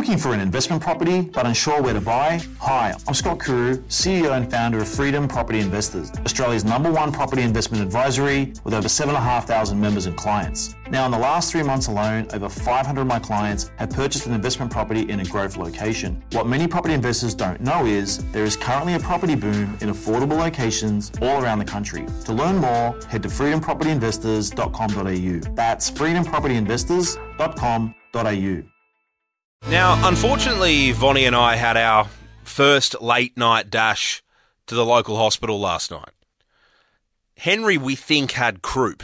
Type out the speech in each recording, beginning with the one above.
looking for an investment property but unsure where to buy? Hi, I'm Scott Kuru, CEO and founder of Freedom Property Investors, Australia's number one property investment advisory with over 7,500 members and clients. Now, in the last three months alone, over 500 of my clients have purchased an investment property in a growth location. What many property investors don't know is there is currently a property boom in affordable locations all around the country. To learn more, head to freedompropertyinvestors.com.au. That's freedompropertyinvestors.com.au. Now, unfortunately, Vonnie and I had our first late night dash to the local hospital last night. Henry, we think, had croup.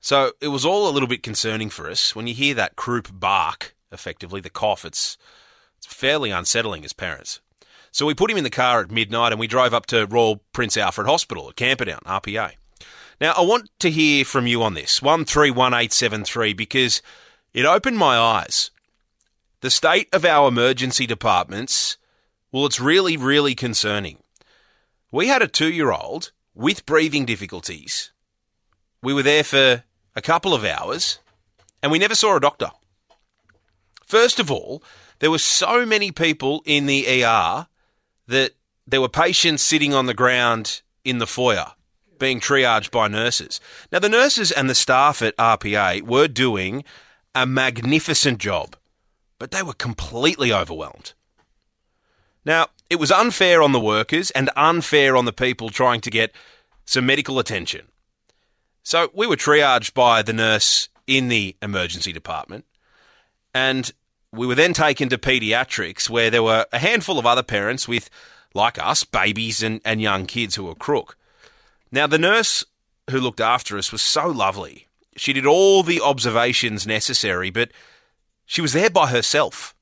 So it was all a little bit concerning for us. When you hear that croup bark, effectively, the cough, it's, it's fairly unsettling as parents. So we put him in the car at midnight and we drove up to Royal Prince Alfred Hospital at Camperdown, RPA. Now, I want to hear from you on this, 131873, because it opened my eyes. The state of our emergency departments, well, it's really, really concerning. We had a two year old with breathing difficulties. We were there for a couple of hours and we never saw a doctor. First of all, there were so many people in the ER that there were patients sitting on the ground in the foyer being triaged by nurses. Now, the nurses and the staff at RPA were doing a magnificent job but they were completely overwhelmed. Now, it was unfair on the workers and unfair on the people trying to get some medical attention. So we were triaged by the nurse in the emergency department, and we were then taken to paediatrics where there were a handful of other parents with, like us, babies and, and young kids who were crook. Now, the nurse who looked after us was so lovely. She did all the observations necessary, but she was there by herself.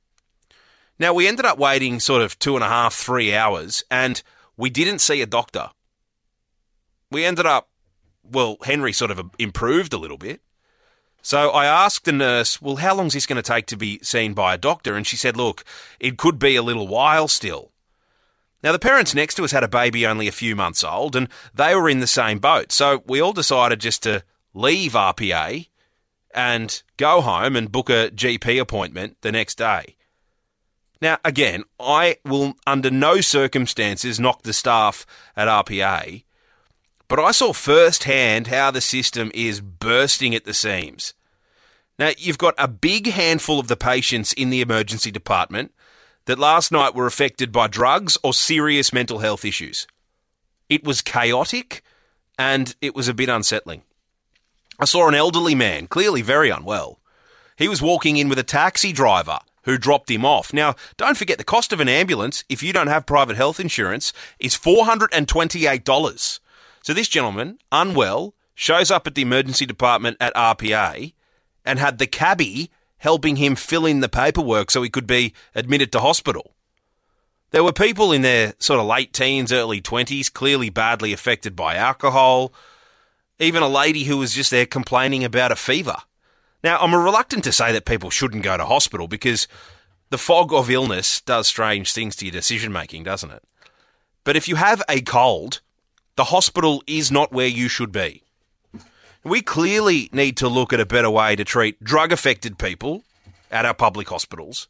Now, we ended up waiting sort of two and a half, three hours, and we didn't see a doctor. We ended up, well, Henry sort of improved a little bit. So I asked the nurse, well, how long is this going to take to be seen by a doctor? And she said, look, it could be a little while still. Now, the parents next to us had a baby only a few months old, and they were in the same boat. So we all decided just to leave RPA and go home and book a GP appointment the next day. Now, again, I will under no circumstances knock the staff at RPA, but I saw firsthand how the system is bursting at the seams. Now, you've got a big handful of the patients in the emergency department that last night were affected by drugs or serious mental health issues. It was chaotic and it was a bit unsettling. I saw an elderly man, clearly very unwell. He was walking in with a taxi driver who dropped him off. Now, don't forget the cost of an ambulance, if you don't have private health insurance, is $428. So this gentleman, unwell, shows up at the emergency department at RPA and had the cabbie helping him fill in the paperwork so he could be admitted to hospital. There were people in their sort of late teens, early 20s, clearly badly affected by alcohol, even a lady who was just there complaining about a fever. Now, I'm reluctant to say that people shouldn't go to hospital because the fog of illness does strange things to your decision making, doesn't it? But if you have a cold, the hospital is not where you should be. We clearly need to look at a better way to treat drug affected people at our public hospitals.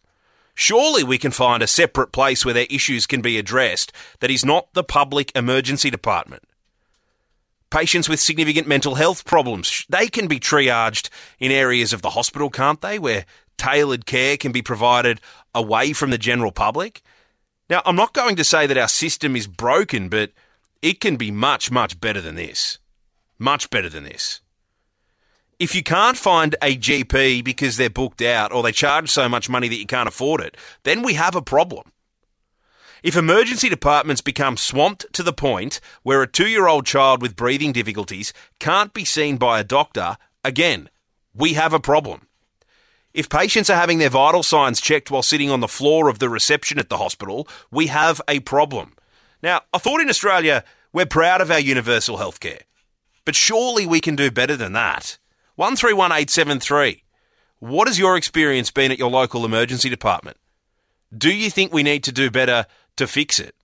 Surely we can find a separate place where their issues can be addressed that is not the public emergency department. Patients with significant mental health problems, they can be triaged in areas of the hospital, can't they, where tailored care can be provided away from the general public? Now, I'm not going to say that our system is broken, but it can be much, much better than this. Much better than this. If you can't find a GP because they're booked out or they charge so much money that you can't afford it, then we have a problem. If emergency departments become swamped to the point where a two year old child with breathing difficulties can't be seen by a doctor, again, we have a problem. If patients are having their vital signs checked while sitting on the floor of the reception at the hospital, we have a problem. Now, I thought in Australia we're proud of our universal healthcare, but surely we can do better than that. 131873. What has your experience been at your local emergency department? Do you think we need to do better to fix it?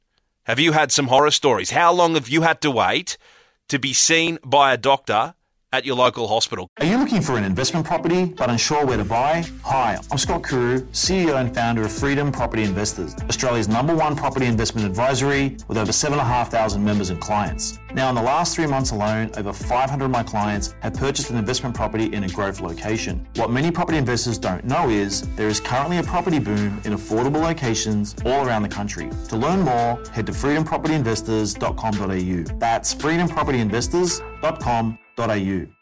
Have you had some horror stories? How long have you had to wait to be seen by a doctor at your local hospital. Are you looking for an investment property but unsure where to buy? Hi, I'm Scott Kuru, CEO and founder of Freedom Property Investors, Australia's number one property investment advisory with over 7,500 members and clients. Now, in the last three months alone, over 500 of my clients have purchased an investment property in a growth location. What many property investors don't know is there is currently a property boom in affordable locations all around the country. To learn more, head to freedompropertyinvestors.com.au. That's freedompropertyinvestors.com.au www.ecosystem.au.